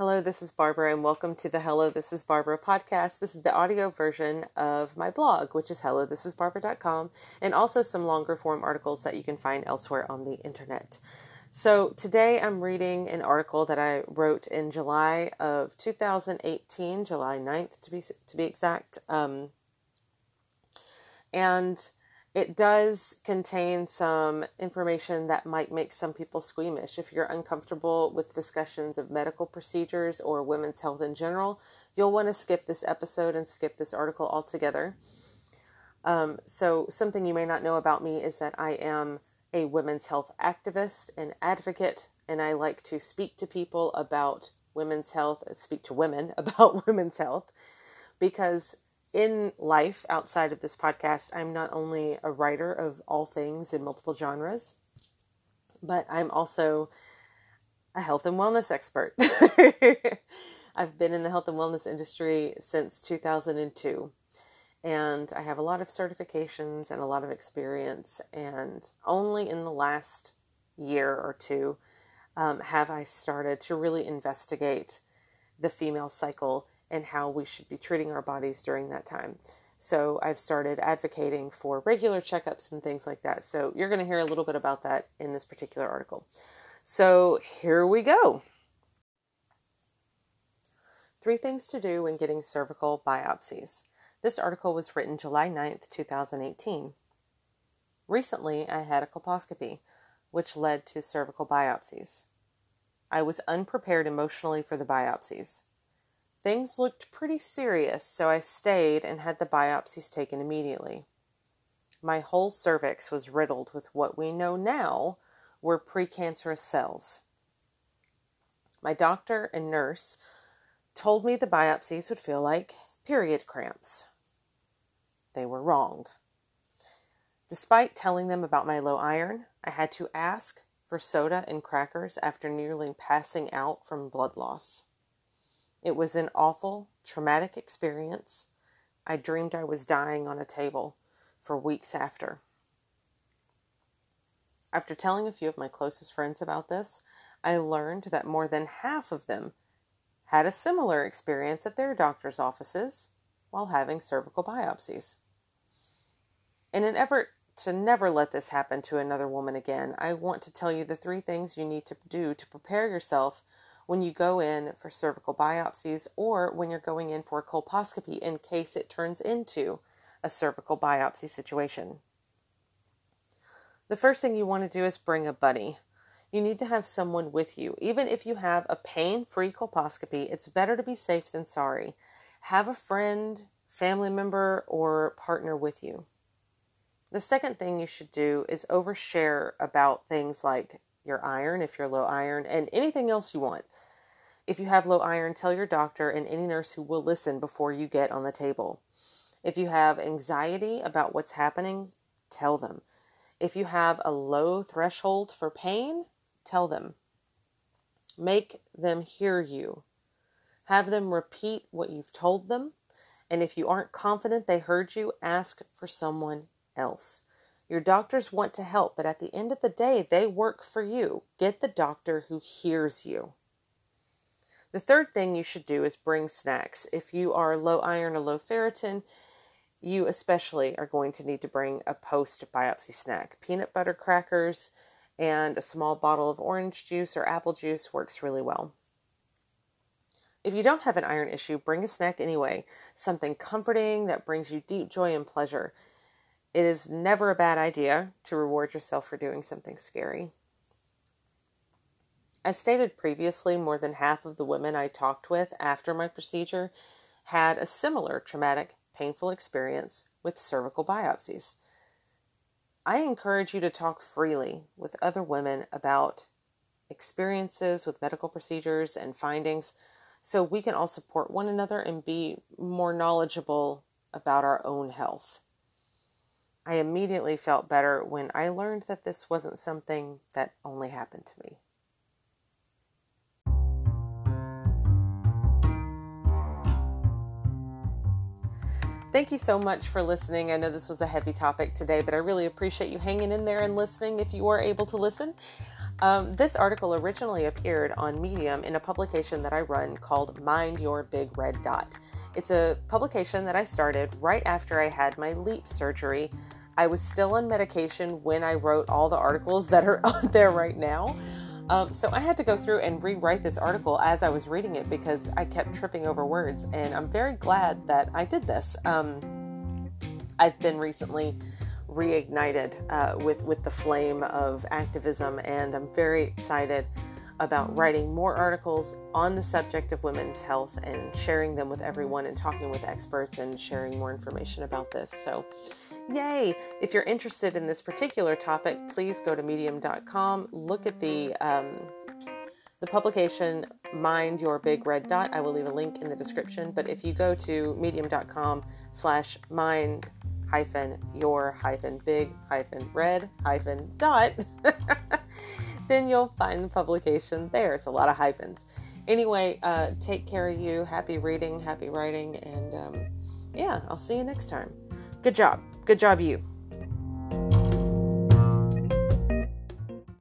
Hello, this is Barbara, and welcome to the Hello, This is Barbara podcast. This is the audio version of my blog, which is hellothisisbarbara.com, and also some longer form articles that you can find elsewhere on the internet. So, today I'm reading an article that I wrote in July of 2018, July 9th to be, to be exact. Um, and it does contain some information that might make some people squeamish. If you're uncomfortable with discussions of medical procedures or women's health in general, you'll want to skip this episode and skip this article altogether. Um, so, something you may not know about me is that I am a women's health activist and advocate, and I like to speak to people about women's health, speak to women about women's health, because in life outside of this podcast, I'm not only a writer of all things in multiple genres, but I'm also a health and wellness expert. I've been in the health and wellness industry since 2002, and I have a lot of certifications and a lot of experience. And only in the last year or two um, have I started to really investigate the female cycle and how we should be treating our bodies during that time. So I've started advocating for regular checkups and things like that. So you're going to hear a little bit about that in this particular article. So here we go. Three things to do when getting cervical biopsies. This article was written July 9th, 2018. Recently, I had a colposcopy, which led to cervical biopsies. I was unprepared emotionally for the biopsies. Things looked pretty serious, so I stayed and had the biopsies taken immediately. My whole cervix was riddled with what we know now were precancerous cells. My doctor and nurse told me the biopsies would feel like period cramps. They were wrong. Despite telling them about my low iron, I had to ask for soda and crackers after nearly passing out from blood loss. It was an awful, traumatic experience. I dreamed I was dying on a table for weeks after. After telling a few of my closest friends about this, I learned that more than half of them had a similar experience at their doctor's offices while having cervical biopsies. In an effort to never let this happen to another woman again, I want to tell you the three things you need to do to prepare yourself when you go in for cervical biopsies or when you're going in for a colposcopy in case it turns into a cervical biopsy situation. The first thing you want to do is bring a buddy. You need to have someone with you. Even if you have a pain free colposcopy, it's better to be safe than sorry. Have a friend, family member, or partner with you. The second thing you should do is overshare about things like your iron if you're low iron and anything else you want. If you have low iron, tell your doctor and any nurse who will listen before you get on the table. If you have anxiety about what's happening, tell them. If you have a low threshold for pain, tell them. Make them hear you. Have them repeat what you've told them. And if you aren't confident they heard you, ask for someone else. Your doctors want to help, but at the end of the day, they work for you. Get the doctor who hears you. The third thing you should do is bring snacks. If you are low iron or low ferritin, you especially are going to need to bring a post biopsy snack. Peanut butter crackers and a small bottle of orange juice or apple juice works really well. If you don't have an iron issue, bring a snack anyway, something comforting that brings you deep joy and pleasure. It is never a bad idea to reward yourself for doing something scary. As stated previously, more than half of the women I talked with after my procedure had a similar traumatic, painful experience with cervical biopsies. I encourage you to talk freely with other women about experiences with medical procedures and findings so we can all support one another and be more knowledgeable about our own health. I immediately felt better when I learned that this wasn't something that only happened to me. Thank you so much for listening. I know this was a heavy topic today, but I really appreciate you hanging in there and listening if you were able to listen. Um, this article originally appeared on Medium in a publication that I run called Mind Your Big Red Dot. It's a publication that I started right after I had my LEEP surgery. I was still on medication when I wrote all the articles that are out there right now. Um, so I had to go through and rewrite this article as I was reading it because I kept tripping over words, and I'm very glad that I did this. Um, I've been recently reignited uh, with with the flame of activism, and I'm very excited about writing more articles on the subject of women's health and sharing them with everyone and talking with experts and sharing more information about this. So, yay! If you're interested in this particular topic, please go to medium.com, look at the um, the publication Mind Your Big Red Dot. I will leave a link in the description. But if you go to medium.com slash mind hyphen your hyphen big hyphen red hyphen dot, then you'll find the publication there. It's a lot of hyphens. Anyway, uh, take care of you. Happy reading, happy writing, and um, yeah, I'll see you next time. Good job. Good job, you.